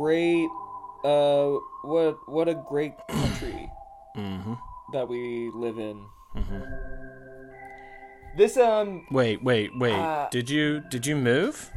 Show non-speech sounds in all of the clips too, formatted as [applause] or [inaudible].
a great uh what what a great [clears throat] country Mm-hmm. that we live in. This um Wait, wait, wait. Uh, did you did you move?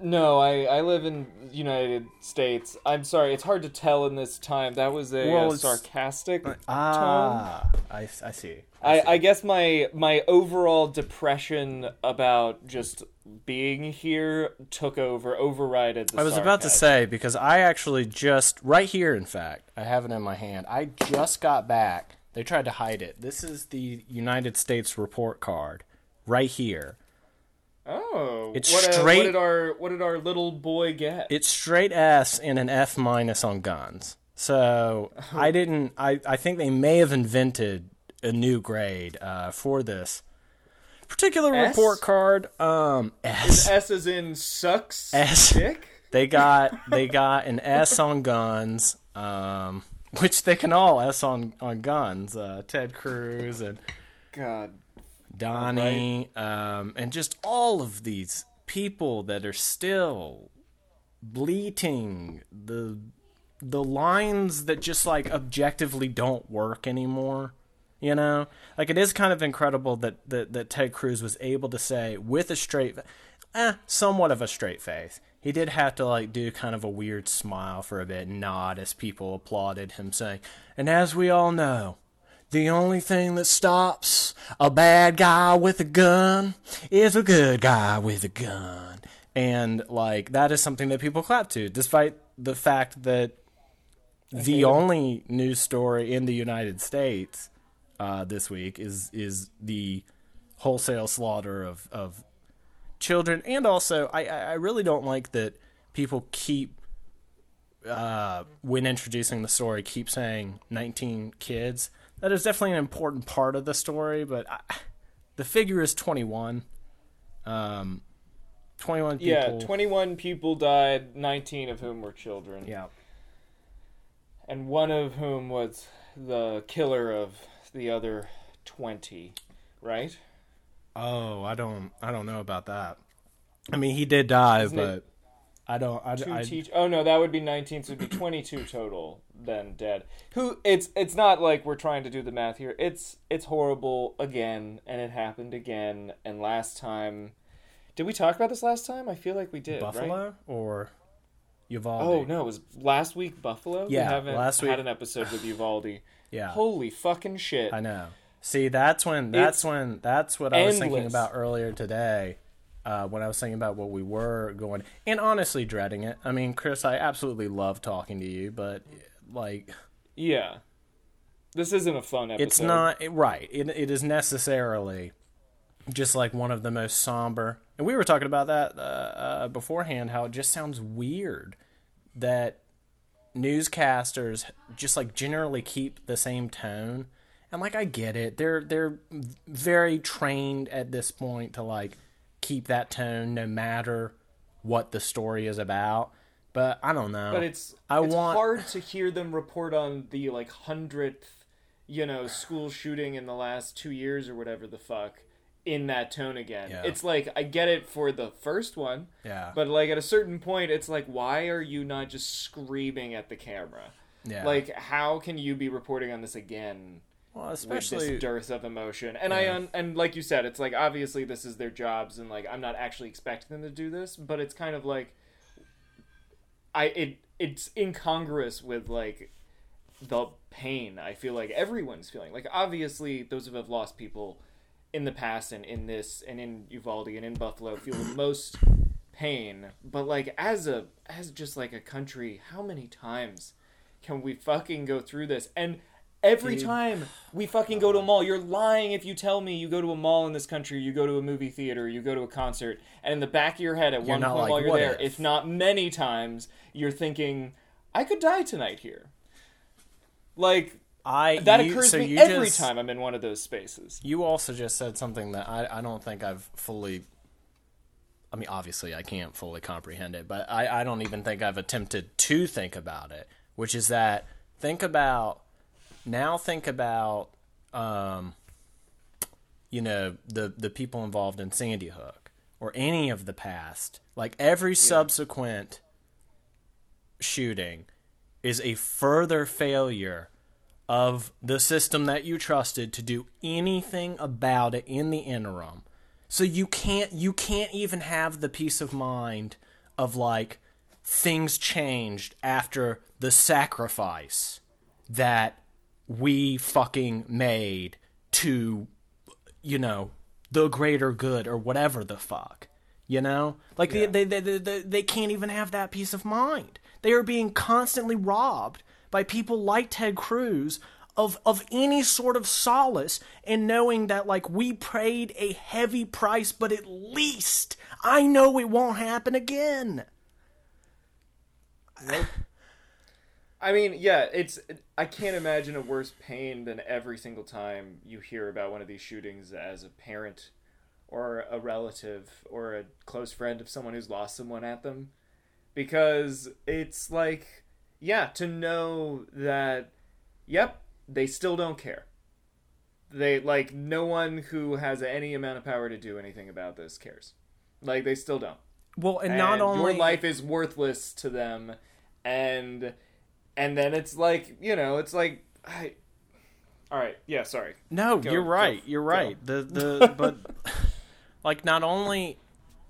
no, I I live in United States. I'm sorry, it's hard to tell in this time. That was a Well, uh, it's- sarcastic Ah, I, I see. I, I guess my my overall depression about just being here took over, overrided the I was about to say because I actually just right here. In fact, I have it in my hand. I just got back. They tried to hide it. This is the United States report card, right here. Oh, It's what, uh, straight- what did our what did our little boy get? It's straight S and an F minus on guns. So I [laughs] didn't. I I think they may have invented a new grade uh, for this particular S? report card. Um, S. S is in sucks S. dick. They got [laughs] they got an S on guns, um, which they can all S on on guns. Uh, Ted Cruz and God, Donnie, um, and just all of these people that are still bleating the the lines that just like objectively don't work anymore. You know, like it is kind of incredible that that, that Ted Cruz was able to say with a straight, eh, somewhat of a straight face. He did have to like do kind of a weird smile for a bit, and nod as people applauded him, saying, "And as we all know, the only thing that stops a bad guy with a gun is a good guy with a gun. And like that is something that people clap to, despite the fact that the only news story in the United States uh, this week is is the wholesale slaughter of, of children, and also I I really don't like that people keep uh, when introducing the story keep saying 19 kids. That is definitely an important part of the story, but I, the figure is 21. Um, 21 people. yeah, twenty one people died, nineteen of whom were children, Yeah. and one of whom was the killer of the other twenty, right? Oh, I don't I don't know about that. I mean, he did die, Isn't but I don't I, two I, teach oh no that would be 19 so it'd be 22 total then dead who it's it's not like we're trying to do the math here it's it's horrible again and it happened again and last time did we talk about this last time i feel like we did Buffalo right? or Uvalde. oh no it was last week buffalo Yeah, we haven't last week- had an episode with uvalde Yeah. holy fucking shit I know. See, that's when that's It's when that's what I was thinking about earlier today. Uh, when I was thinking about what we were going, and honestly dreading it. I mean, Chris, I absolutely love talking to you, but like, yeah this isn't a fun episode it's not right. It it is necessarily just like one of the most somber. And we were talking about that uh, uh, beforehand. How it just sounds weird that newscasters just like generally keep the same tone. And like I get it. They're they're very trained at this point to like keep that tone no matter what the story is about. But I don't know. But it's I it's want- hard to hear them report on the like hundredth, you know, school shooting in the last two years or whatever the fuck in that tone again. Yeah. It's like I get it for the first one, yeah. but like at a certain point, it's like why are you not just screaming at the camera? yeah. Like how can you be reporting on this again? well, with especially this dearth of emotion. And I un- and like you said, it's like obviously this is their jobs, and like I'm not actually expecting them to do this, but it's kind of like I it it's incongruous with like the pain I feel like everyone's feeling. Like obviously those who have lost people in the past and in this and in Uvalde and in Buffalo feel the most pain. But like as a as just like a country, how many times can we fucking go through this? And every Dude. time we fucking go to a mall, you're lying if you tell me you go to a mall in this country, you go to a movie theater, you go to a concert, and in the back of your head at one point like, while you're there, if?" if not many times, you're thinking, I could die tonight here. Like I that you- occurs so to me every just- time I'm in one of those spaces. You also just said something that I, I don't think I've fully. I mean, obviously, I can't fully comprehend it, but I, I don't even think I've attempted to think about it, which is that think about. Now think about, um, you know, the, the people involved in Sandy Hook or any of the past. Like every subsequent shooting is a further failure of the system that you trusted to do anything about it in the interim. So you can't you can't even have the peace of mind of like things changed after the sacrifice that we fucking made to you know the greater good or whatever the fuck you know like Yeah. they, they, they, they, they can't even have that peace of mind they are being constantly robbed by people like ted cruz of of any sort of solace in knowing that like we paid a heavy price but at least i know it won't happen again I mean, yeah, it's. I can't imagine a worse pain than every single time you hear about one of these shootings as a parent or a relative or a close friend of someone who's lost someone at them. Because it's like, yeah, to know that, yep, they still don't care. They, like, no one who has any amount of power to do anything about this cares. Like, they still don't well and, not and only your life is worthless to them and and then it's like you know it's like I, all right yeah sorry No, Go, you're go, right. You're go. right. The the [laughs] but like not only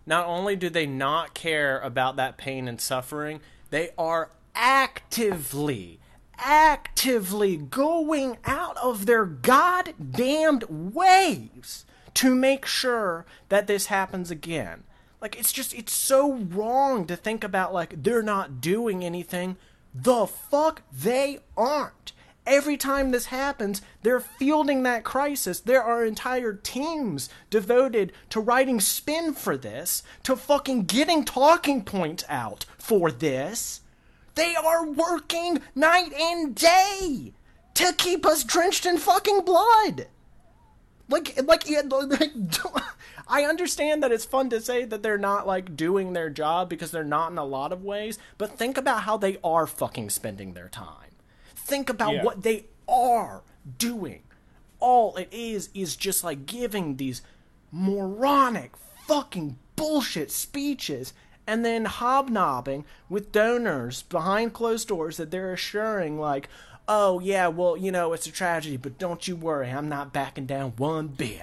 not only do they not care about that pain and suffering, they are actively actively going out of their goddamned ways to make sure that this happens again. Like it's just it's so wrong to think about like they're not doing anything. The fuck they aren't. Every time this happens, they're fielding that crisis. There are entire teams devoted to writing spin for this, to fucking getting talking points out for this. They are working night and day to keep us drenched in fucking blood. Like, like, like, [laughs] I understand that it's fun to say that they're not like doing their job because they're not in a lot of ways, but think about how they are fucking spending their time. Think about Yeah. what they are doing. All it is is just like giving these moronic fucking bullshit speeches and then hobnobbing with donors behind closed doors that they're assuring like oh yeah well you know it's a tragedy but don't you worry i'm not backing down one bit.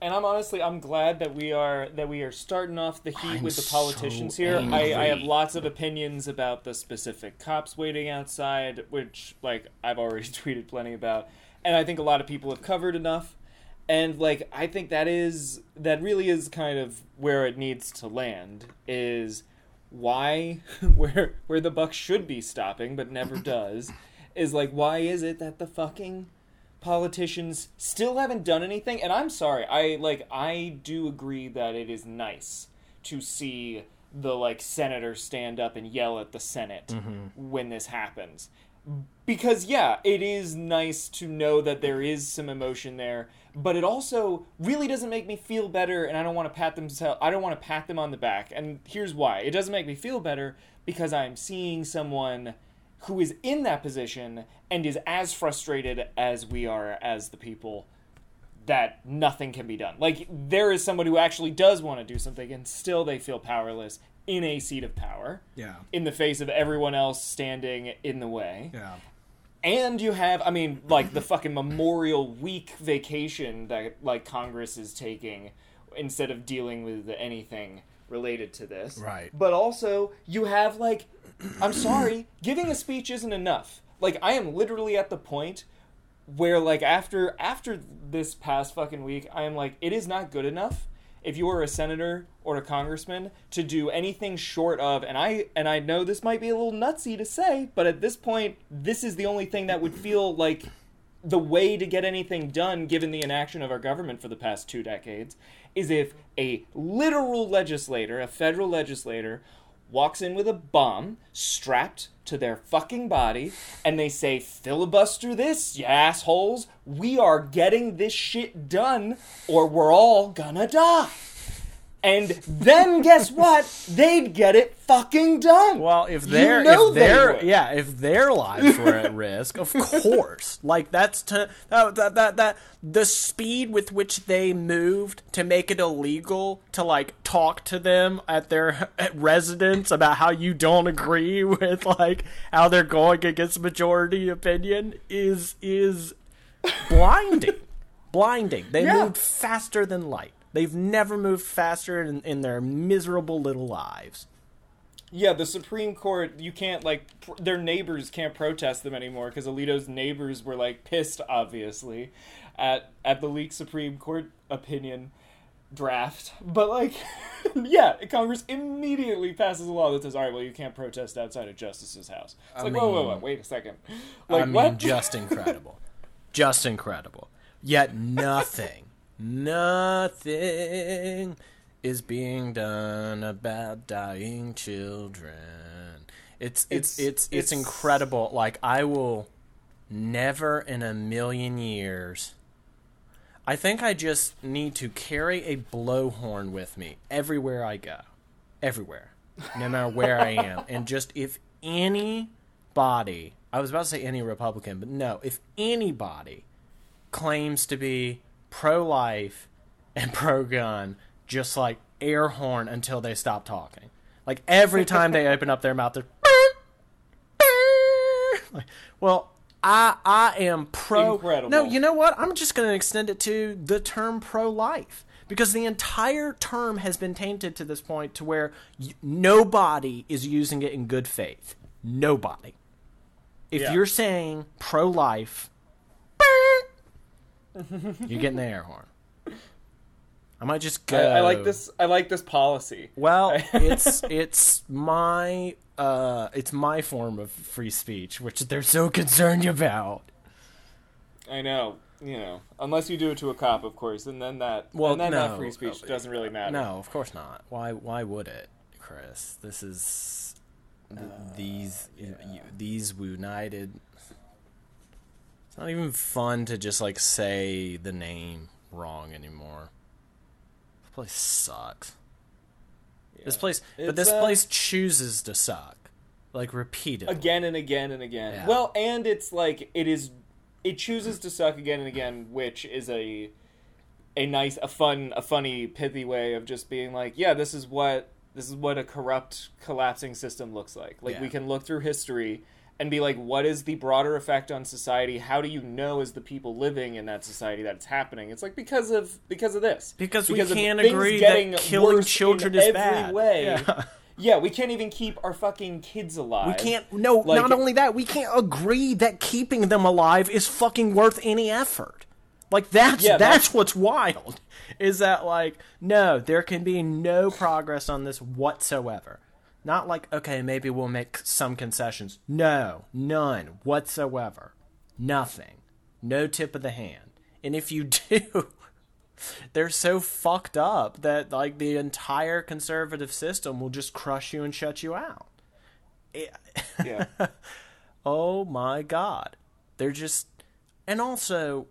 And i'm honestly i'm glad that we are that we are starting off the heat I'm with the so politicians here. I, I have lots of opinions about the specific cops waiting outside which like i've already [laughs] tweeted plenty about and i think a lot of people have covered enough and like i think that is that really is kind of where it needs to land is why [laughs] where where the buck should be stopping but never [clears throat] does is like why is it that the fucking politicians still haven't done anything? And i'm sorry i like i do agree that it is nice to see the like senator stand up and yell at the senate mm-hmm. when this happens. Because yeah it is nice to know that there is some emotion there but it also really doesn't make me feel better and i don't want to pat them i don't want to pat them on the back and here's why it doesn't make me feel better because i'm seeing someone who is in that position and is as frustrated as we are as the people that nothing can be done. Like there is someone who actually does want to do something and still they feel powerless in a seat of power yeah in the face of everyone else standing in the way. yeah And you have, I mean, like the fucking Memorial Week vacation that like Congress is taking instead of dealing with anything related to this. Right. But also, you have like, I'm sorry, giving a speech isn't enough. Like, I am literally at the point where like after after this past fucking week, I am like, it is not good enough if you are a senator or a congressman to do anything short of and I and I know this might be a little nutsy to say, but at this point, this is the only thing that would feel like the way to get anything done given the inaction of our government for the past two decades is if a literal legislator, a federal legislator, walks in with a bomb strapped to their fucking body and they say, filibuster this, you assholes. We are getting this shit done or we're all gonna die. And then guess what? They'd get it fucking done. Well, if their know if they their would. yeah, if their lives were at [laughs] risk, of course. Like that's to that, that that that the speed with which they moved to make it illegal to like talk to them at their at residence about how you don't agree [laughs] with like how they're going against majority opinion is is blinding. [laughs] blinding. They Yeah. moved faster than light. They've never moved faster in, in their miserable little lives. Yeah, the Supreme Court, you can't like pr- their neighbors can't protest them anymore because Alito's neighbors were like pissed, obviously, at at the leaked Supreme Court opinion draft. But like, [laughs] yeah, Congress immediately passes a law that says, "All right, well, you can't protest outside of Justice's house." It's like, whoa, whoa, whoa, wait a second, like I mean, what? just incredible. [laughs] just incredible. Yet nothing, nothing is being done about dying children. It's it's It's- it's it's, it's- incredible. Like I will never in a million years. I think I just need to carry a blowhorn with me everywhere I go. Everywhere. No matter where I am. And just if anybody, I was about to say any Republican, but no, if anybody claims to be pro life and [laughs] pro gun, just like air horn until they stop talking. Like every time they open up their mouth, they're. [laughs] Like, well, I I am pro. Incredible. No, you know what? I'm just going to extend it to the term pro life because the entire term has been tainted to this point to where y- nobody is using it in good faith. Nobody. If Yeah. you're saying pro life, [laughs] you're getting the air horn. I might just go. I, I like this. I like this policy. Well, [laughs] it's it's my uh it's my form of free speech, which they're so concerned about. I know. You know, unless you do it to a cop, of course, and then that, Well, and then no. that free speech doesn't really matter. No, of course not. Why why would it, Chris? This is th- these you, these united. It's not even fun to just like say the name wrong anymore. This place sucks. This place, but this uh, place chooses to suck, like repeatedly. again and again and again. Yeah. Well, and it's like it is it chooses to suck again and again, which is a a nice a fun a funny pithy way of just being like, yeah, this is what this is what a corrupt collapsing system looks like. Like Yeah. we can look through history and be like, what is the broader effect on society? How do you know as the people living in that society that it's happening? It's like because of because of this. Because we of can't agree getting that killing children in is every bad. Way. Yeah. [laughs] Yeah, we can't even keep our fucking kids alive. We can't. No, Like- not only that, we can't agree that keeping them alive is fucking worth any effort. Like that's Yeah, that's, that's- what's wild. Is that like no, there can be no progress on this whatsoever. Not like okay, maybe we'll make some concessions. No, none whatsoever. Nothing. No tip of the hand. And if you [laughs] do, they're so fucked up that like the entire conservative system will just crush you and shut you out. Yeah. [laughs] Oh my god. They're just and also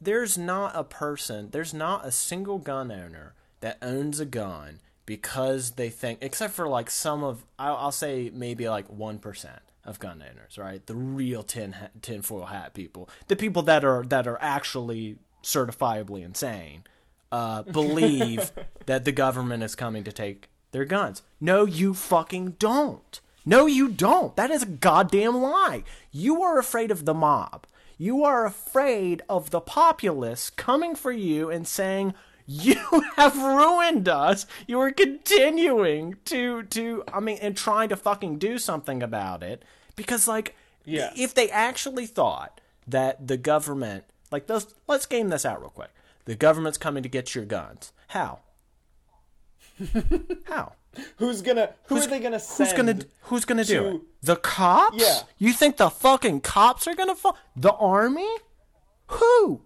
there's not a person, there's not a single gun owner that owns a gun because they think except for like some of I'll, I'll say maybe like 1% of gun owners, right? The real tin ha- tinfoil hat people. The people that are that are actually certifiably insane uh, believe [laughs] that the government is coming to take their guns. No, you fucking don't. No, you don't. That is a goddamn lie. You are afraid of the mob. You are afraid of the populace coming for you and saying, you [laughs] have ruined us. You are continuing to to I mean and trying to fucking do something about it because like Yeah. if they actually thought that the government like those let's game this out real quick. The government's coming to get your guns. How? [laughs] How? Who's gonna? Who are they gonna send? Who's gonna Who's gonna do it? The cops? Yeah. You think the fucking cops are gonna fu- the army? Who?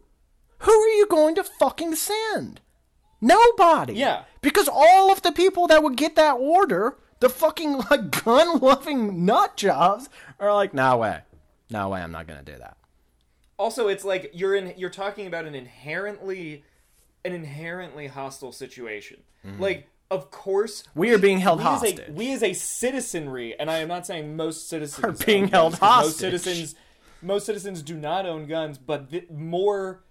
Who are you going to fucking send? Nobody. Yeah. Because all of the people that would get that order, the fucking [laughs] like gun loving nut jobs, are like, no way, no way, I'm not gonna do that. Also, it's like you're in. You're talking about an inherently, an inherently hostile situation. Mm-hmm. Like of course We are being held we as a- hostage. we as a citizenry, and I am not saying most citizens Are being held guns, 'cause Most citizens, most citizens do not own guns, but th- more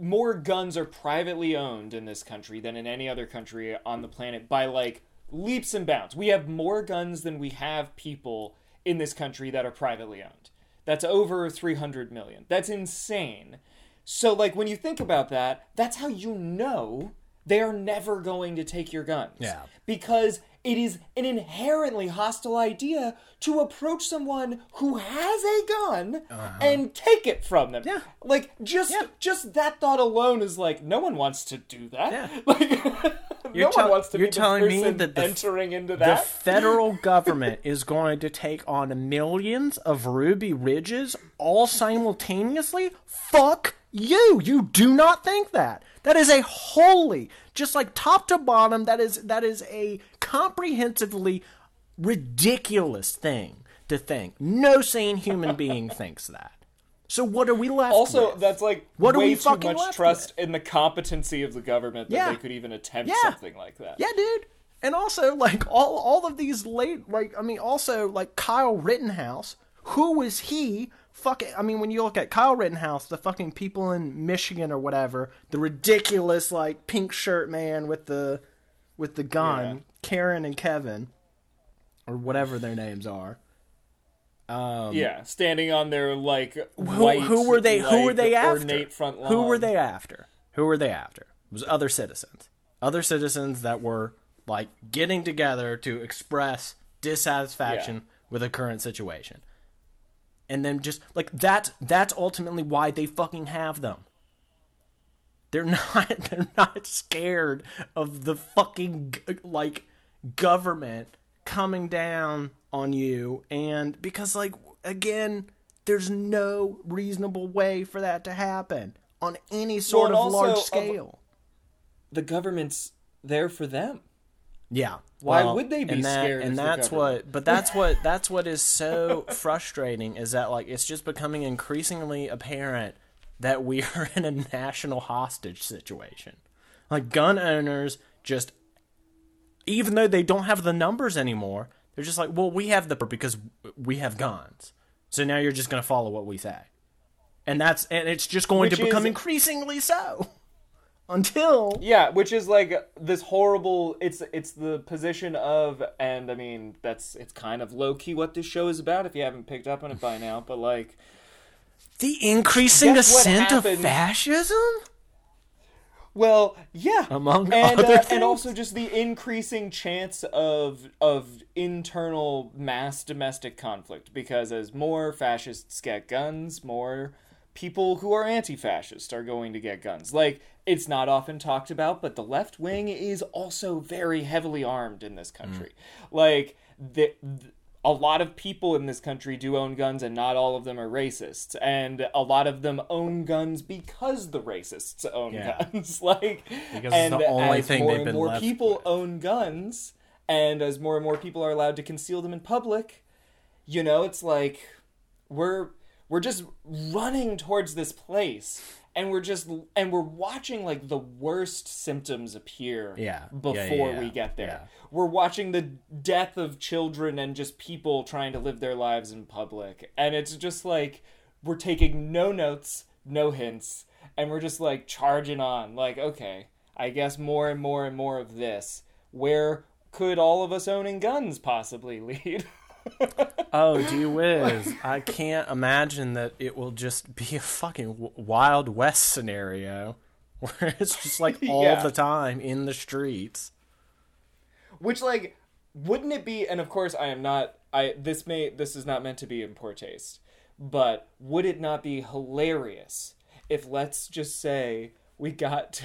more guns are privately owned in this country than in any other country on the planet by like leaps and bounds. We have more guns than we have people in this country that are privately owned. That's over 300 million. That's insane. So like when you think about that, that's how you know they are never going to take your guns. Yeah. Because it is an inherently hostile idea to approach someone who has a gun and take it from them. Uh-huh. Yeah. Like just Yeah. just that thought alone is like no one wants to do that. Yeah. [laughs] Like [laughs] You're no tell- one wants to you're be the telling me that the entering into that. The federal [laughs] government is going to take on millions of Ruby Ridges all simultaneously? Fuck you! You do not think that. That is a wholly, just like top to bottom, that is that is a comprehensively ridiculous thing to think. No sane human being [laughs] thinks that. So what are we left also, with? that's like What are way we too fucking much trust in the competency of the government that Yeah. they could even attempt Yeah. something like that. Yeah, dude. And also, like all all of these late, like I mean, also like Kyle Rittenhouse. who was he? Fucking. I mean, when you look at Kyle Rittenhouse, the fucking people in Michigan or whatever, the ridiculous like pink shirt man with the with the gun, Yeah. Karen and Kevin, or whatever their names are. Um, Yeah, standing on their like who, white, who were they? who were they after? Ornate front lawn. Who were they after? Who were they after? It was other citizens. Other citizens that were like getting together to express dissatisfaction Yeah. with the current situation. And then just like that that's ultimately why they fucking have them. They're [laughs] not they're not scared of the fucking like government coming down on you and because like again there's no reasonable way for that to happen on any sort Well, of large of- scale. The government's there for them. Yeah. Why would they be and that, scared And that's what but that's what [laughs] that's what is so frustrating is that like it's just becoming increasingly apparent that we are in a national hostage situation. Like gun owners just even though they don't have the numbers anymore, they're just like, "Well, we have the because we have guns." So now you're just going to follow what we say. And that's and it's just going Which to become is- increasingly so. Until Yeah, which is like this horrible. It's it's the position of, and I mean that's it's kind of low key what this show is about. If you haven't picked up on it by [laughs] now, but like the increasing ascent of fascism? Well, yeah, Among and other uh, things. and also just the increasing chance of of internal mass domestic conflict because as more fascists get guns, more people who are anti-fascist are going to get guns. Like it's not often talked about, but the left wing is also very heavily armed in this country. Mm. Like the, the a lot of people in this country do own guns and not all of them are racists and a lot of them own guns because the racists own Yeah. guns [laughs] like Because it's and the only as thing more and more people with. own guns and as more and more people are allowed to conceal them in public you know it's like we're we're just running towards this place and we're just and we're watching like the worst symptoms appear Yeah. Before yeah, yeah. we get there. We're watching the death of children and just people trying to live their lives in public. And it's just like we're taking no notes no hints and we're just like charging on. Like okay i guess more and more and more of this. Where could all of us owning guns possibly [laughs] lead Oh, gee whiz. I can't imagine that it will just be a fucking Wild West scenario [laughs] where it's just like all Yeah. the time in the streets. Which like wouldn't it be and of course I am not I this may this is not meant to be in poor taste, but would it not be hilarious if let's just say we got to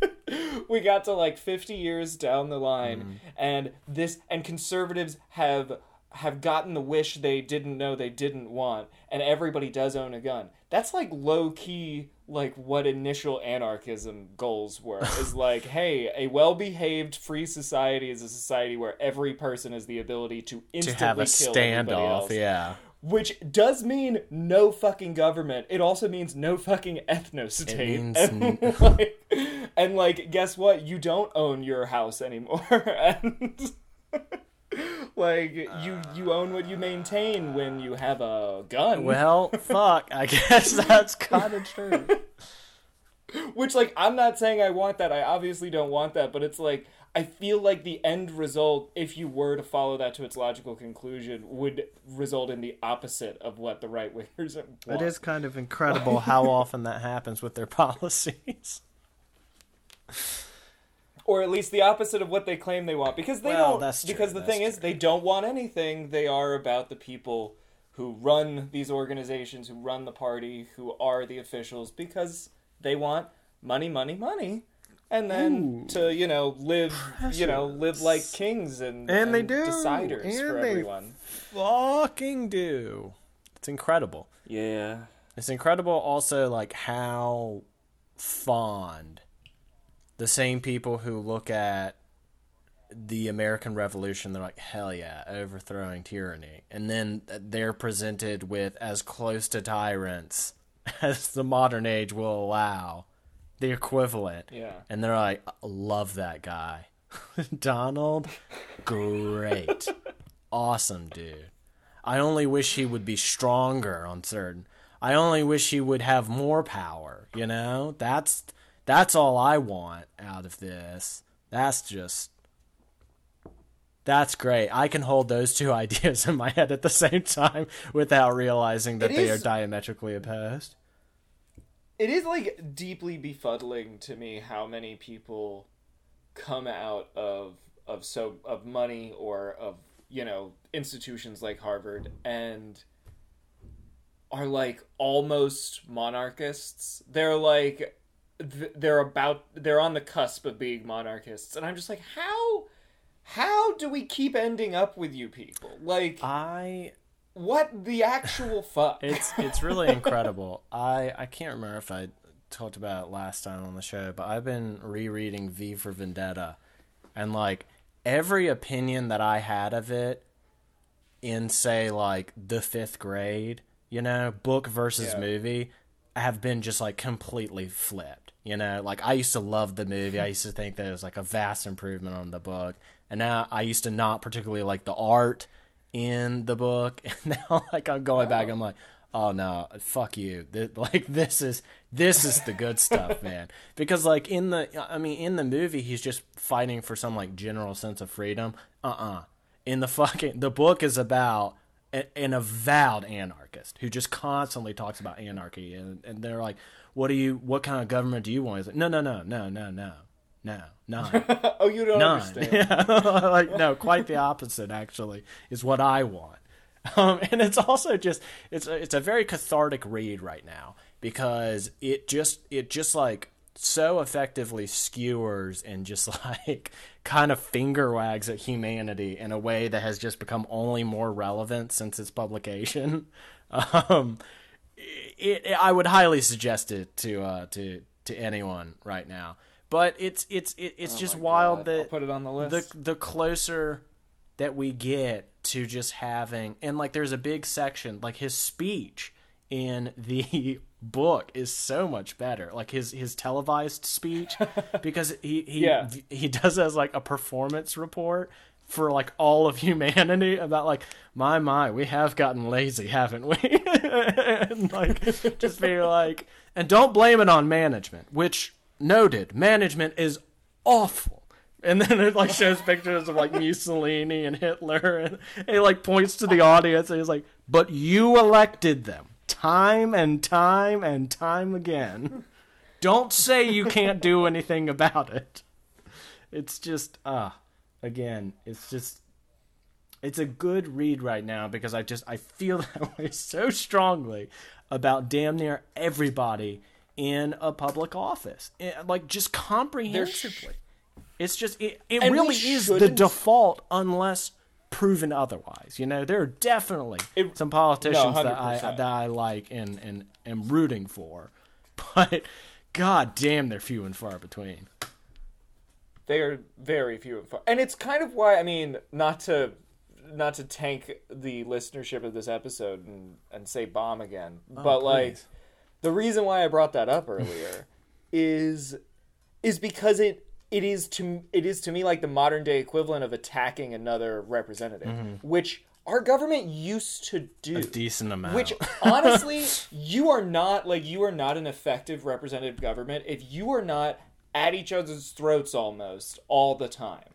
[laughs] we got to like 50 years down the line mm-hmm. and this and conservatives have have gotten the wish they didn't know they didn't want and everybody does own a gun that's like low key like what initial anarchism goals were is [laughs] like hey a well-behaved free society is a society where every person has the ability to instantly To have a kill standoff, else yeah. which does mean no fucking government. It also means no fucking ethnostate. It means and, [laughs] like, and like guess what you don't own your house anymore [laughs] and like you you own what you maintain when you have a gun Well, fuck. I guess [laughs] that's kind of true. which like i'm not saying i want that i obviously don't want that but it's like i feel like the end result if you were to follow that to its logical conclusion would result in the opposite of what the right wingers [laughs] want It is kind of incredible how [laughs] often that happens with their policies. Or at least the opposite of what they claim they want. Because they Well, don't that's true, because the that's thing is they don't want anything. They are about the people who run these organizations who run the party who are the officials because they want money money money. And then to you know live you know live like kings and And they do, deciders and for they- everyone. Fucking do. It's incredible. yeah. It's incredible also like how fond the same people who look at the American Revolution, they're like, hell yeah, overthrowing tyranny. And then they're presented with as close to tyrants [laughs] as the modern age will allow, the equivalent. yeah And they're like, love that guy. [laughs] Donald, great. [laughs] awesome, dude. I only wish he would be stronger on certain. I only wish he would have more power, you know? That's that's all I want out of this. That's just That's great. I can hold those two [laughs] ideas in my head at the same time without realizing that they are diametrically opposed. it is like deeply befuddling to me how many people come out of of so of money or of you know institutions like Harvard and are like almost monarchists. They're like th- they're about they're on the cusp of being monarchists and I'm just like how how do we keep ending up with you people? Like I what the actual [laughs] fuck? it's it's really incredible. I I can't remember if I talked about it last time on the show, but I've been rereading V for Vendetta, and like every opinion that I had of it in say like the fifth grade, you know, book versus Yeah. movie, have been just like completely flipped. You know, like I used to love the movie. I used to think that it was like a vast improvement on the book, and now I used to not particularly like the art in the book. [laughs] And now, like I'm going back, I'm like, oh no, fuck you. Th- [laughs] Like this is this is the good stuff, [laughs] man. Because like in the, I mean, in the movie, he's just fighting for some like general sense of freedom. Uh uh In the fucking the book is about an avowed anarchist who just constantly talks about anarchy, and and they're like, what do you, what kind of government do you want? He's like, no, no, no, no, no, no. No, none. [laughs] oh, you don't None. understand. [laughs] Yeah, [laughs] like no, quite the opposite actually is what I want. Um, and it's also just it's a, it's a very cathartic read right now because it just it just like so effectively skewers and just like kind of finger wags at humanity in a way that has just become only more relevant since its publication. Um, it, it, I would highly suggest it to uh, to to anyone right now. But it's it's it, it's just Oh my wild God. that I'll put it on the list. the the closer that we get to just having and like there's a big section like his speech in the [laughs] book is so much better like his his televised speech [laughs] because he he Yeah. he does as like a performance report for like all of [laughs] humanity about like my my we have gotten lazy haven't we [laughs] and like just be like and don't blame it on management which noted management is awful and then it like shows pictures of like Mussolini and Hitler, and he like points to the audience and he's like, "But you elected them time and time and time again. Don't say you can't do anything about it." It's just ah, again, it's just it's a good read right now because I just I feel [laughs] that way so strongly about damn near everybody in a public office, Eh, like just comprehensively. It's just it, it And really is the default unless proven otherwise. You know, there are definitely It- some politicians no, that I that I like and and am rooting for, [laughs] but god damn, they're few and far between. They are very few and far and it's kind of why i mean not to not to tank the listenership of this episode and, and say bomb again oh, but like the reason why i brought that up earlier [laughs] is is because it it is to it is to me like the modern day equivalent of attacking another representative, mm-hmm. which our government used to do. A decent amount. Which [laughs] honestly, you are not like you are not an effective representative government if you are not at each other's throats almost all the time.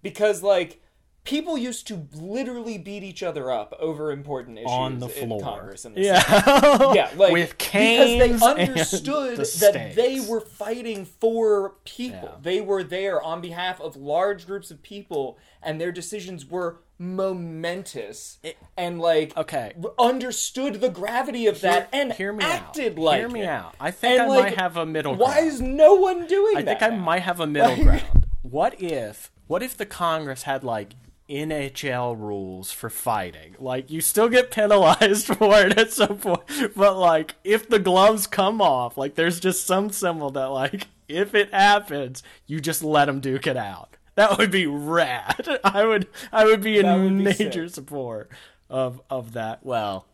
Because like people used to literally beat each other up over important issues on the in floor. Congress and the yeah. [laughs] yeah, like with canes because they understood the that they were fighting for people. Yeah. They were there on behalf of large groups of people, and their decisions were momentous. and like, Okay. understood the gravity of that and Hear me acted out. like Hear me it. out. I think And, I like, might have a middle Why ground. is no one doing that? I that? think I might have a [laughs] middle ground. What if what if the Congress had like NHL rules for fighting? Like you still get penalized [laughs] for it at some point, but like if the gloves come off, like there's just some symbol that like if it happens, you just let them duke it out. That would be rad. [laughs] I would I would be in would be major sick. support of of that. Well,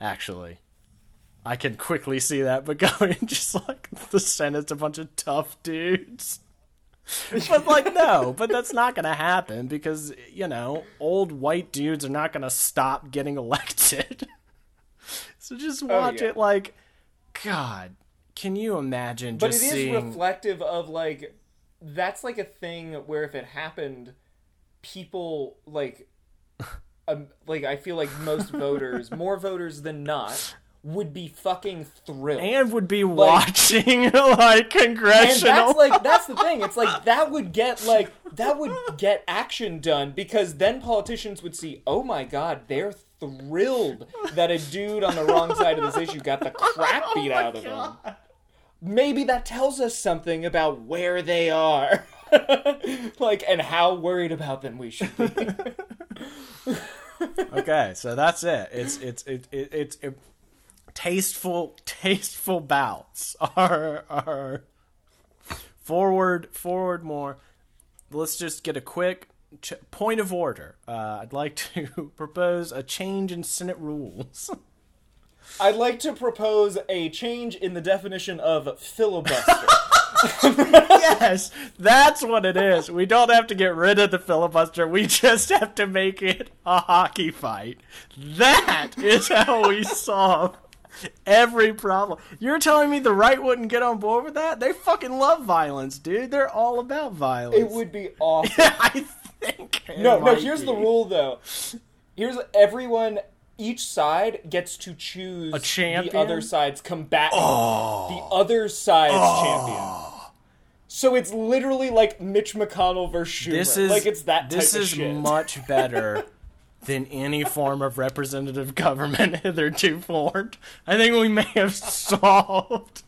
actually, I can quickly see that, but [laughs] going just like the Senate's a bunch of tough dudes. But like no, but that's not gonna happen because you know old white dudes are not gonna stop getting elected. [laughs] so just oh, watch Oh, yeah. it like, God, can you imagine But it is seeing? reflective of like that's like a thing where if it happened, people like, [laughs] um, like I feel like most voters, more voters than not, would be fucking thrilled. and would be watching [laughs] like congressional. And that's like that's the thing. It's like that would get [laughs] like that would get action done because then politicians would see, oh my god, they're thrilled that a dude on the wrong side of this issue got the crap beat out of him. Maybe that tells us something about where they are. [laughs] like and how worried about them we should be. [laughs] okay, so that's it. It's it's it, it, it's it, tasteful tasteful bouts are are forward forward more. Let's just get a quick ch- point of order. Uh, I'd like to [laughs] propose a change in Senate rules. I'd like to propose a change in the definition of filibuster. [laughs] yes, that's what it is. We don't have to get rid of the filibuster. We just have to make it a hockey fight. That is how we solve every problem. You're telling me the right wouldn't get on board with that? They fucking love violence, dude. They're all about violence. it would be awesome. [laughs] I think. it No, no, here's be. the rule though. Here's everyone each side gets to choose A champion? Oh. the other side's combatant. The other side's champion. So it's literally like Mitch McConnell versus Schumer. This is like it's that type This of is shit. much [laughs] better than any form of representative [laughs] government hitherto formed. I think we may have solved.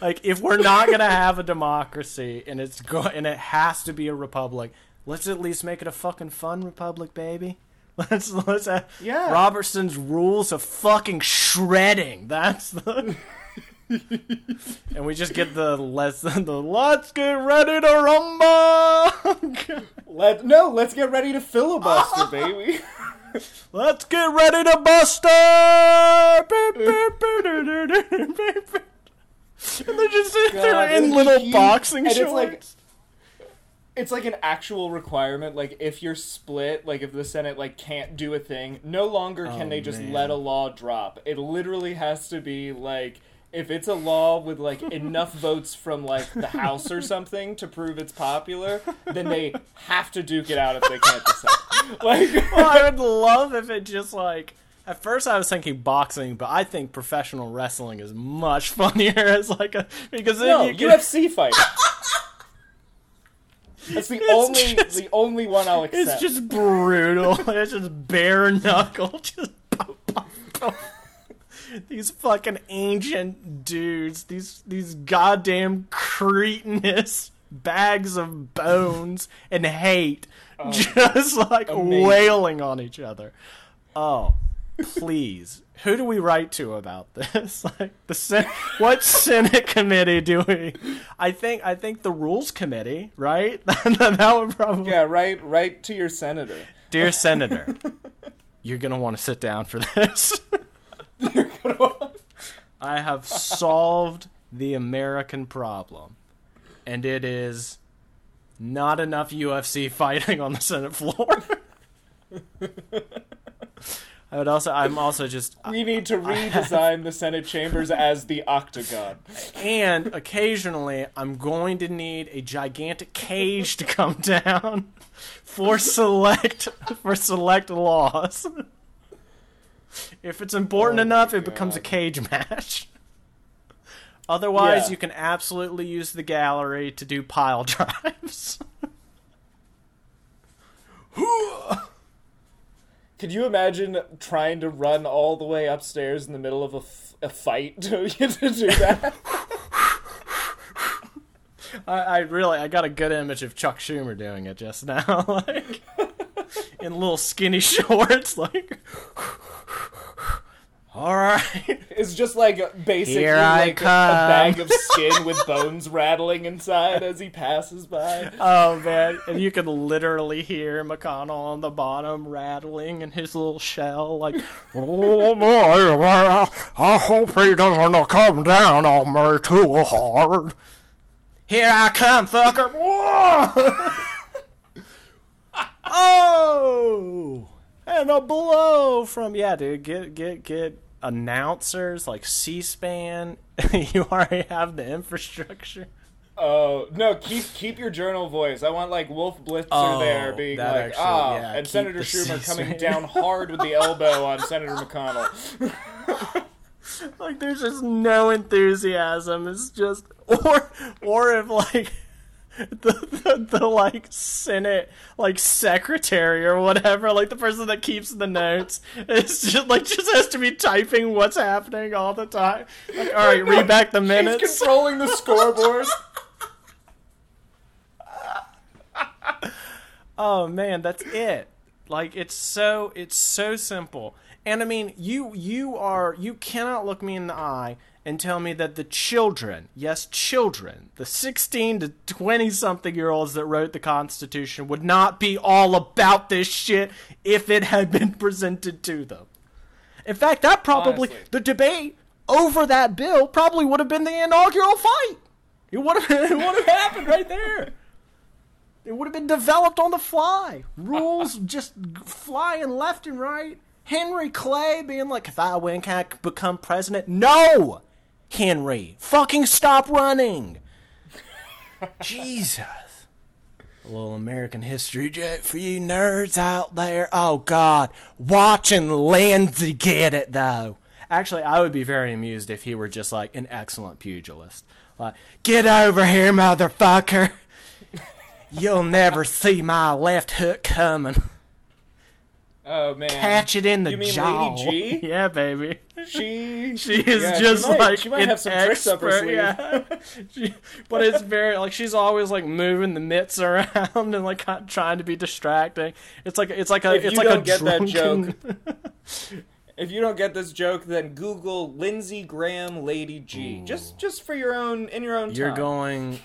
Like, if we're not gonna have a democracy and it's go- and it has to be a republic, let's at least make it a fucking fun republic, baby. Let's let's have Yeah. Robertson's rules of fucking shredding. That's the. and we just get the let's the let's get ready to rumble. Let no, let's get ready to filibuster, [laughs] baby. let's get ready to bust her. Beep, beep, beep, doo, doo, doo, beep, beep. And they're just God, they're in little huge. boxing shorts. It's like- an actual requirement. Like if you're split, like if the Senate like can't do a thing, no longer can Oh, they just man. let a law drop. It literally has to be like if it's a law with like enough [laughs] votes from like the House or something to prove it's popular, then they have to duke it out if they can't decide. [laughs] Like well, I would love if it just like. At first, I was thinking boxing, but I think professional wrestling is much [laughs] funnier as like a because then no, you UFC fight. That's the [laughs] It's only just- the only one I'll accept. It's just brutal. [laughs] it's just bare knuckle. [laughs] Just pop, pop, pop. these fucking ancient dudes. These these goddamn cretinous bags of bones and hate, oh, just like Oh, amazing. wailing on each other. Oh, please. Who do we write to about this? [laughs] Like the Sen- what Senate committee do we? I think I think the Rules Committee, right? [laughs] that would probably yeah, right, right to your senator. Dear [laughs] Senator, you're going to want to sit down for this. I have solved the American problem. and it is not enough UFC fighting on the Senate floor. I would also. I'm also just. We need to redesign the Senate chambers as the octagon. And occasionally, I'm going to need a gigantic cage to come down for select for select laws. If it's important Oh enough, it becomes a cage match. Otherwise, Yeah. you can absolutely use the gallery to do pile drives. [laughs] [laughs] Could you imagine trying to run all the way upstairs in the middle of a, f- a fight [laughs] to, to do that? [laughs] I, I really, I got a good image of Chuck Schumer doing it just now, [laughs] like in little skinny shorts, like. All right. It's just like basically Here I like a, a bag of skin with bones rattling inside as he passes by. Oh man, and you can literally hear McConnell on the bottom rattling in his little shell, like, [laughs] "Oh boy, I hope he doesn't come down on me too hard." Here I come, fucker! Whoa! [laughs] oh, and a blow from yeah, dude. Get get get announcers like C-SPAN. [laughs] you already have the infrastructure. Oh no! Keep keep your journal voice. I want like Wolf Blitzer Oh, there being like ah, yeah, and Senator Schumer coming C-SPAN. down hard with the elbow on [laughs] Senator McConnell. Like there's just no enthusiasm. It's just or or if like [laughs] the, the the like Senate like secretary or whatever, like the person that keeps the notes, it's [laughs] just like just has to be typing what's happening all the time. Like, all right, read back the [laughs] He's minutes. controlling the scoreboard. Oh man, that's it. Like it's so it's so simple. And I mean, you you are you cannot look me in the eye and tell me that the children, yes, children, the 16 to 20 something year olds that wrote the Constitution would not be all about this shit if it had [laughs] been presented to them. In fact, that probably Honestly. the debate over that bill probably would have been the inaugural fight. It would have [laughs] it would have happened right there. It would have been developed on the fly. Rules [laughs] just flying left and right. Henry Clay being like, if I win, can I become president? No! Henry, fucking stop running! [laughs] Jesus. A little American history joke for you nerds out there. Oh, God. Watching Lindsey get it, though. Actually, I would be very amused if he were just like an excellent pugilist. Like, get over here, motherfucker. You'll never see my left hook coming. Oh man, Catch it in the You mean jaw. Lady G? [laughs] yeah, baby. She [laughs] She is Yeah, she just might- like she might an have some tricks up her sleeve. Yeah. [laughs] She- but it's very like she's always like moving the mitts around and like trying to be distracting. It's like it's like a If it's you like don't a get that drunken... If you don't get this joke, then Google Lindsey Graham Lady G. Just just for your own in your own You're time. going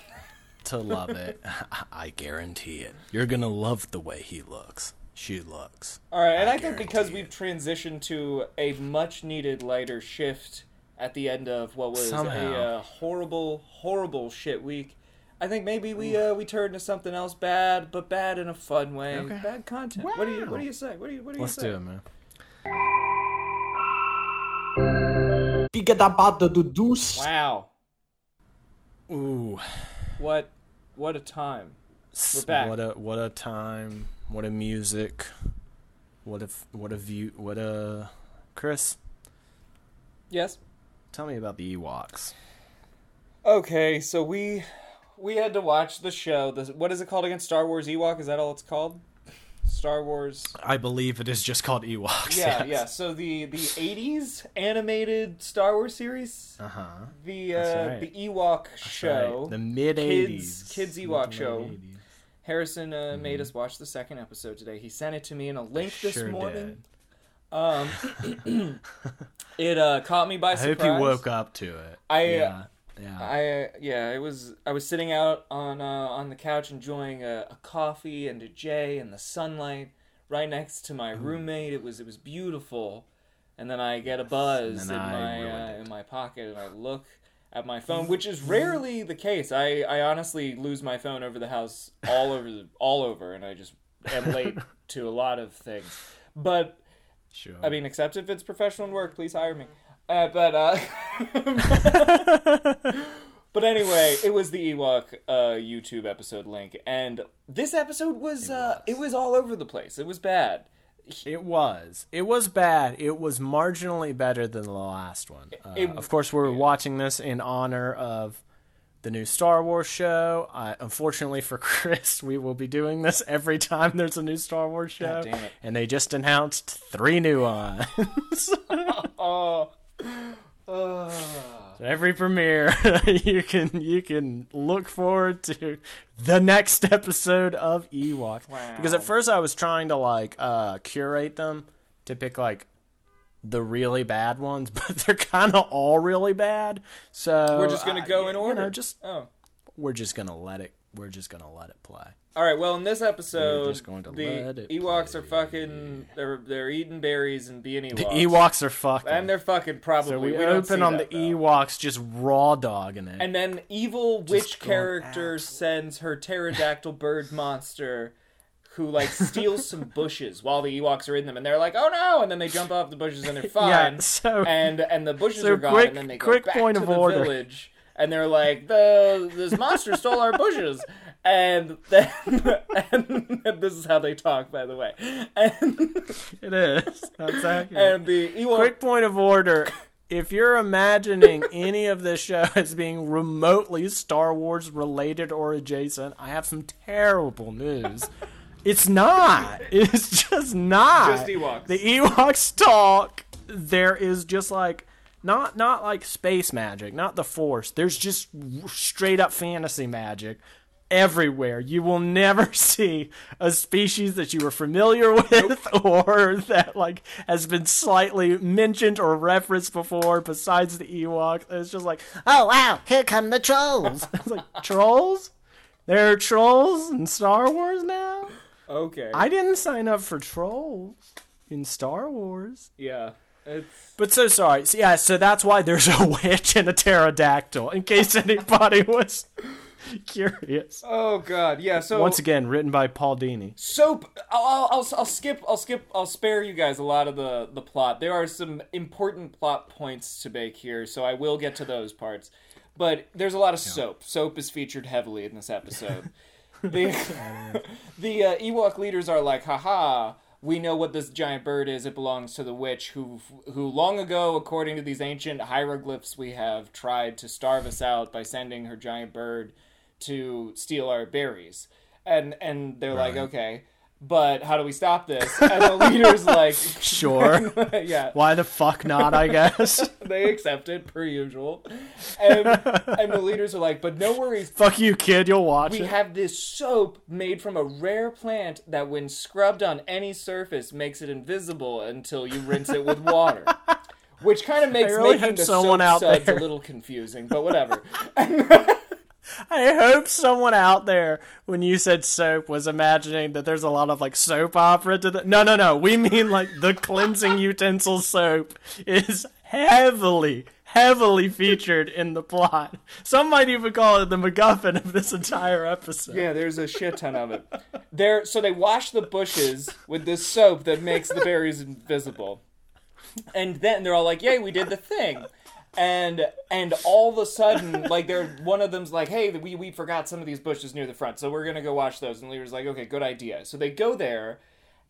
to love it. I guarantee it. You're gonna love the way he looks. She looks. All right, and I I, think because guarantee we've transitioned to a much needed lighter shift at the end of what was Somehow. a uh, horrible, horrible shit week, I think maybe we uh, we turn to something else bad, but bad in a fun way. Okay. Bad content. What do you Wow. What do you say? What do you What do Let's you say? do it, man. Fica da bata do Deuce. Wow, Ooh. what what a time. We're back. What a what a time. What a music. What a what a view. What a Chris. Yes. Tell me about the Ewoks. Okay, so we we had to watch the show. The, what is it called again? Star Wars Ewok? Is that all it's called? Star Wars. I believe it is just called Ewoks. Yeah, yes. yeah. So the the '80s animated Star Wars series, Uh huh. the uh, right. the Ewok show. The mid '80s. kids Mid Ewok show. 80s. Harrison uh, made us watch the second episode today. He sent it to me in a link this Sure morning. did. Um, [laughs] it uh, caught me by I surprise. hope you woke up to it. I, uh, yeah. Yeah. I uh, yeah, it was. I was sitting out on uh, on the couch enjoying a, a coffee and a J and the sunlight right next to my roommate. It was it was beautiful, and then I get a buzz in I my uh, in my pocket, and I look, at my phone, which is rarely the case. I, I honestly lose my phone over the house all over the, all over, and I just am late [laughs] to a lot of things. But Sure. I mean, except if it's professional work, please hire me. Uh, but uh, [laughs] but anyway, it was the Ewok uh, YouTube episode link, and this episode was, uh, it was all over the place. It was bad. It was. It was bad. It was marginally better than the last one. Uh, It- of course, we're watching this in honor of the new Star Wars show. Uh, unfortunately for [laughs] Chris, we will be doing this every time there's a new Star Wars show. damn it. And they just announced three new ones. [laughs] [laughs] Oh. Uh, every premiere, [laughs] you can you can look forward to the next episode of Ewoks. Because at first I was trying to like uh, curate them to pick like the really bad ones, [laughs] but they're kind of all really bad. So we're just gonna go in you order. know, just oh. we're just gonna let it. We're just gonna let it play. All right. Well, in this episode, just the Ewoks play. are fucking. They're they're eating berries and being Ewoks. The Ewoks are fucking. and they're fucking probably. so we, don't open on that, the though. Ewoks just raw dogging it. And then evil witch going character sends her pterodactyl [laughs] bird monster who like steals some bushes while the Ewoks are in them and they're like, "Oh no!" and then they jump off the bushes and they're [laughs] fine. Yeah, so- and and the bushes so are gone quick- and then they go quick back point to of the order. village and they're like, "The this monster stole our bushes." [laughs] And then [laughs] and this is how they talk by the way. And it is. That's [laughs] accurate. and the Ewok Quick point of order. If you're imagining any of this show [laughs] as being remotely Star Wars related or adjacent, I have some terrible news. It's not. It's just not. Just Ewoks. The Ewoks talk. There is just like not not like space magic, not the Force. There's just straight up fantasy magic everywhere. You will never [laughs] see a species that you were familiar with or that like has been slightly mentioned or referenced before besides the Ewoks. It's just like, oh wow, here come the trolls. [laughs] it's like trolls? There are trolls in Star Wars now? Okay. I didn't sign up for trolls in Star Wars. yeah. It's But so sorry. So, yeah, so that's why there's a [laughs] witch and a pterodactyl, in case anybody was [laughs] curious. Oh god. Yeah, so Once again, written by Paul Dini. soap I'll, I'll, I'll skip i'll skip i'll spare you guys a lot of the the plot. There are some important plot points to make here so i will get to those parts. But there's a lot of soap. Soap is featured heavily in this episode. [laughs] The [laughs] the uh, ewok leaders are like haha we know what this giant bird is. It belongs to the witch who who long ago according to these ancient hieroglyphs we have tried to starve us out by sending her giant bird to steal our berries. And and they're like okay but how do we stop this? And the leader's [laughs] like Sure. [laughs] yeah. Why the fuck not, I guess? [laughs] they accept it per usual. And and the leaders are like but no worries. Fuck you, kid, you'll watch we it. have this soap made from a rare plant that when scrubbed on any surface makes it invisible until you rinse it with water. Which kind of makes really making the someone soap out suds there- a little confusing but whatever I hope someone out there, when you said soap, was imagining that there's a lot of like soap opera to the. No, no, no. We mean like the cleansing [laughs] utensil soap is heavily, heavily featured in the plot. Some might even call it the MacGuffin of this entire episode. Yeah, there's a shit ton of it. There, so they wash the bushes with this soap that makes the berries invisible, and then they're all like, "Yay, we did the thing!" And and all of a sudden, like, they're one of them's like, "Hey, we we forgot some of these bushes near the front, so we're gonna go wash those." And Leader's like, "Okay, good idea." So they go there,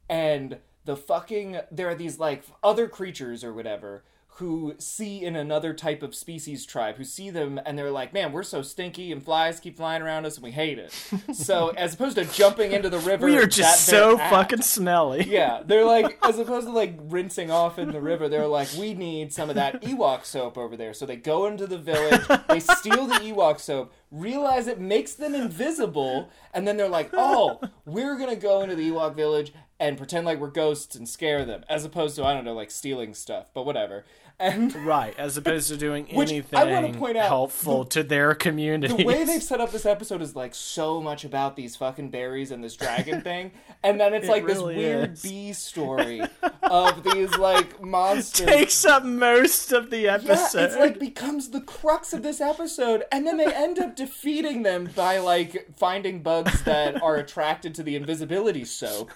and the fucking there are these like other creatures or whatever who see in another type of species tribe who see them and they're like man we're so stinky and flies keep flying around us and we hate it. [laughs] So as opposed to jumping into the river We are just so at- fucking smelly. yeah they're [laughs] like as opposed to like rinsing off in the river they're like we need some of that ewok soap over there. So they go into the village they steal the ewok soap realize it makes them invisible and then they're like oh we're gonna go into the ewok village and pretend like we're ghosts and scare them as opposed to i don't know like stealing stuff but whatever And [laughs] Right, as opposed to doing [laughs] anything I point out, helpful to their community. the way they've set up this episode is like so much about these fucking berries and this dragon thing, and then it's [laughs] It like really this weird is. B story of these like monsters. takes up most of the yeah, episode. it's like becomes the crux of this episode, and then they end up defeating them by like finding bugs that are attracted to the invisibility soap,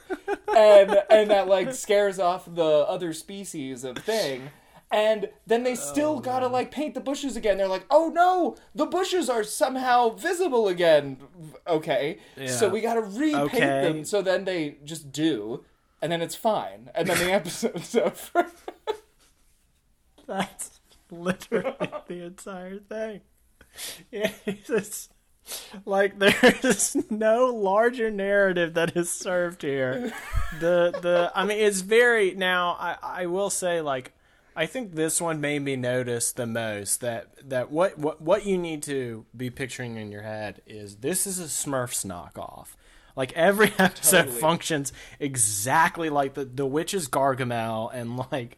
and and that like scares off the other species of thing. And then they still Oh, gotta like paint the bushes again. They're like, oh no, the bushes are somehow visible again. Okay, so we gotta repaint Okay. them. So then they just do, and then it's fine. And then the [laughs] episode's over. [laughs] That's literally [laughs] the entire thing. Yeah, it's like there's no larger narrative that is served here. The the I mean it's very now I I will say like I think this one made me notice the most that that what what what you need to be picturing in your head is this is a Smurfs knockoff. Like every [laughs] episode Totally. functions exactly like the the witch's Gargamel and like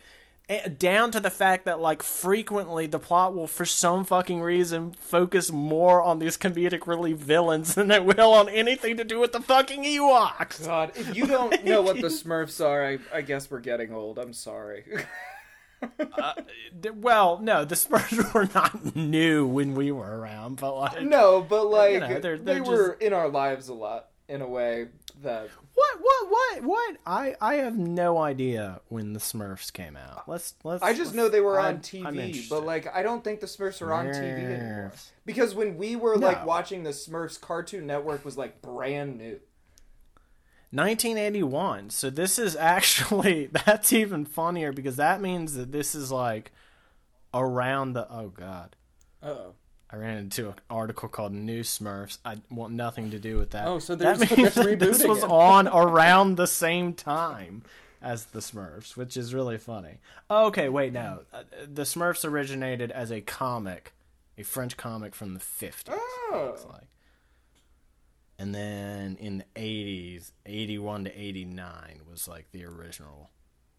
eh, down to the fact that like frequently the plot will for some fucking reason focus more on these comedic relief villains than it will on anything to do with the fucking Ewoks. God, if you don't know what the [laughs] Smurfs are, I, I guess we're getting old. I'm sorry. [laughs] Uh, D- Well, no, the Smurfs [laughs] were not new when we were around, but like no, but like know, they're- they they're were in our lives a lot in a way that what what what what? I I have no idea when the Smurfs came out. Let's let's I just let's- know they were on I'm- I'm TV, but like I don't think the Smurfs are on TV anymore. Because when we were like watching the Smurfs, Cartoon Network was like brand new. 1981. So this is [laughs] actually that's even funnier because that means that this is like around the oh god. Oh, I ran into an article called New Smurfs. I want nothing to do with that. Oh, so that means that [laughs] this was on around the same time as the Smurfs, which is really funny. Oh, okay, wait, no, Uh, the Smurfs originated as a comic, a French comic from the 50s. Oh. looks like. And then in the 80s, 81 to 89 was like the original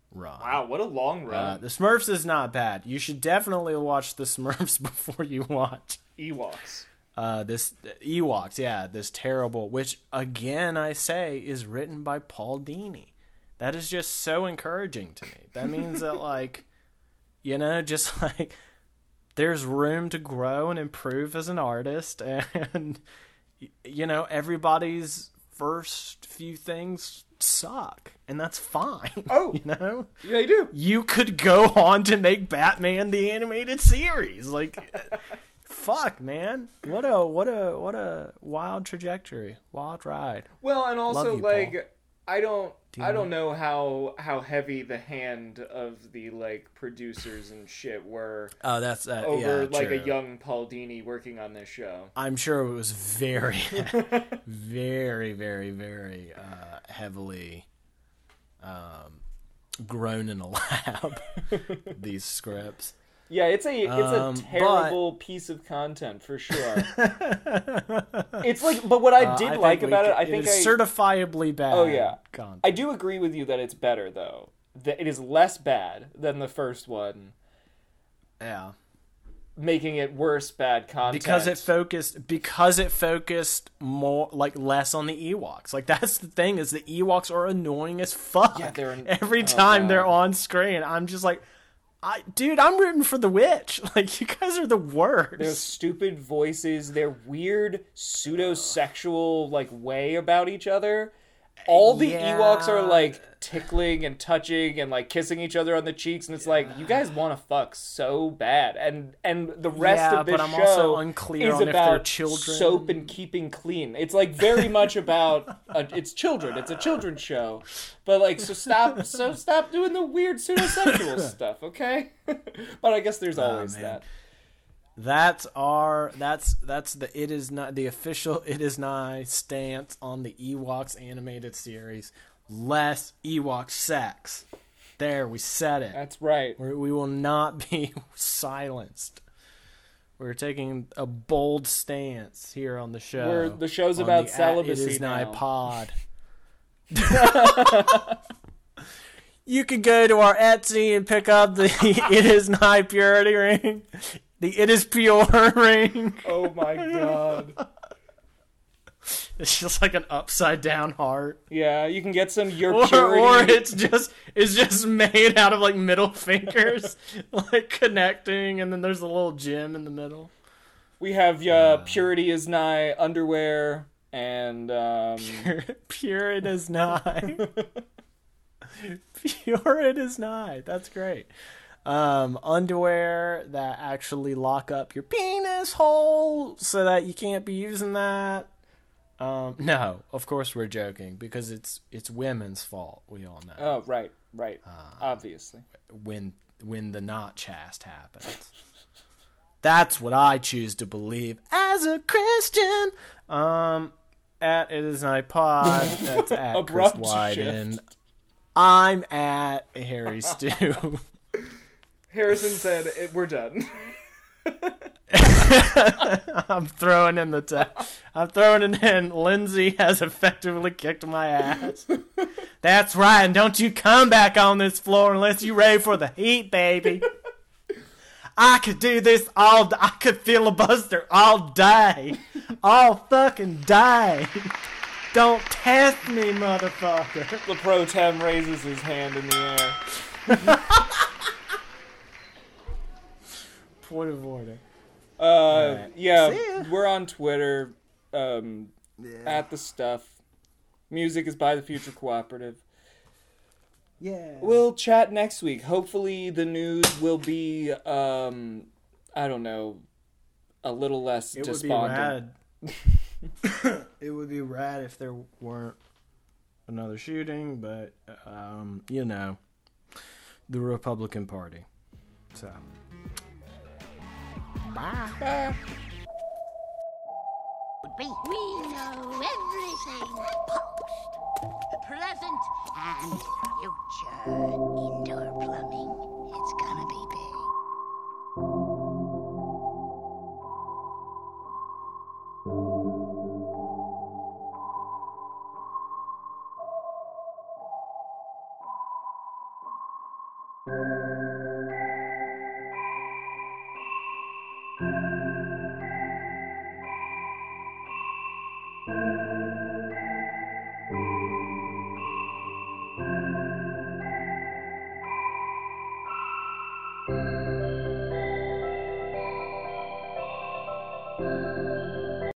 run. wow, what a long Uh, run. the Smurfs is not bad. You should definitely watch the Smurfs [laughs] before you watch Ewoks. uh, this Ewoks, yeah, this terrible, which again I say is written by Paul Dini. That is just so encouraging to me. That means that [laughs] like, you know, just like there's room to grow and improve as an artist, [laughs] and you know everybody's first few things suck, and that's fine. [laughs] Oh. you know Yeah, you do. you could go on to make Batman the animated series. Like [laughs] fuck, man. What a what a what a wild trajectory. Wild ride. Well, and also you, like. I don't you I don't know how how heavy the hand of the like producers and shit were Oh, that's uh, over like a young Paul Dini working on this show. I'm sure it was very [laughs] very very very uh, heavily um grown in a lab these scripts. Yeah, it's a it's Um, a but- terrible piece of content for sure. [laughs] it's like, but what I Uh, did like we about it, c- I think is I certifiably bad. Oh, yeah. content. I do agree with you that it's better though. That it is less bad than the first one, yeah. making it worse bad content because it focused because it focused more like less on the Ewoks. Like that's the thing is the Ewoks are annoying as fuck. Yeah, they're an- every oh, time they're on screen. I'm just like, I dude, I'm rooting for the witch. [laughs] Like you guys are the worst. their stupid voices, their weird pseudo-sexual like way about each other. All the Yeah. Ewoks are like tickling and touching and like kissing each other on the cheeks, and it's like you guys want to fuck so bad, and and the rest Yeah, of this but I'm show also unclear is on about they're children. soap and keeping clean. It's like very much about uh, it's children. It's a children's show, but like so stop so stop doing the weird pseudo-sexual [laughs] stuff, okay? [laughs] but I guess there's always man. that. That's our that's that's the it is not the official [laughs] it is not stance on the Ewoks animated series. Less Ewok sex. There, we said it. That's right. We we will not [laughs] be silenced. We're taking a bold stance here on the show. We're- the show's about the At celibacy It is now. Pod. [laughs] you could go to our Etsy and pick up the It Is Nigh Purity ring, the It Is Pure [laughs] ring. Oh my god. [laughs] It's just like an upside down heart. Yeah, you can get some your Or, purity. or it's just it's just made out of like middle fingers, [laughs] like connecting, and then there's a little gem in the middle. we have uh, purity is nigh underwear and um, Pure it is nigh. Pure it is nigh. That's great. Um, underwear that actually lock up your penis hole so that you can't be using that. Um, [laughs] no, of course we're joking because it's it's women's fault. We all know oh right, right, Ah. obviously. when when the not chast happens. That's what I choose to believe as a Christian. Um, at it is nigh pod. That's [laughs] at Chris Wyden. I'm at Harry Stew. [laughs] Harrison said "Eh, we're done. [laughs] I'm throwing in the t- I'm throwing it in. Lindsey has effectively kicked my ass. That's right, and don't you come back on this floor unless you're ready for the heat, baby. I could do this all. d- I could filibuster all day, all fucking day. Don't test me, motherfucker. the pro tem raises his hand in the air. Point of order. Uh, Alright. yeah, we're on Twitter. Um, at the stuff. Music is by the Future Cooperative. Yeah. We'll chat next week. Hopefully, the news will be, um, I don't know, a little less It would be despondent. rad. [coughs] it would be rad if there weren't another shooting, but um, you know, the Republican Party. So, bye. Bye. We, know everything past, present, and future. Indoor plumbing.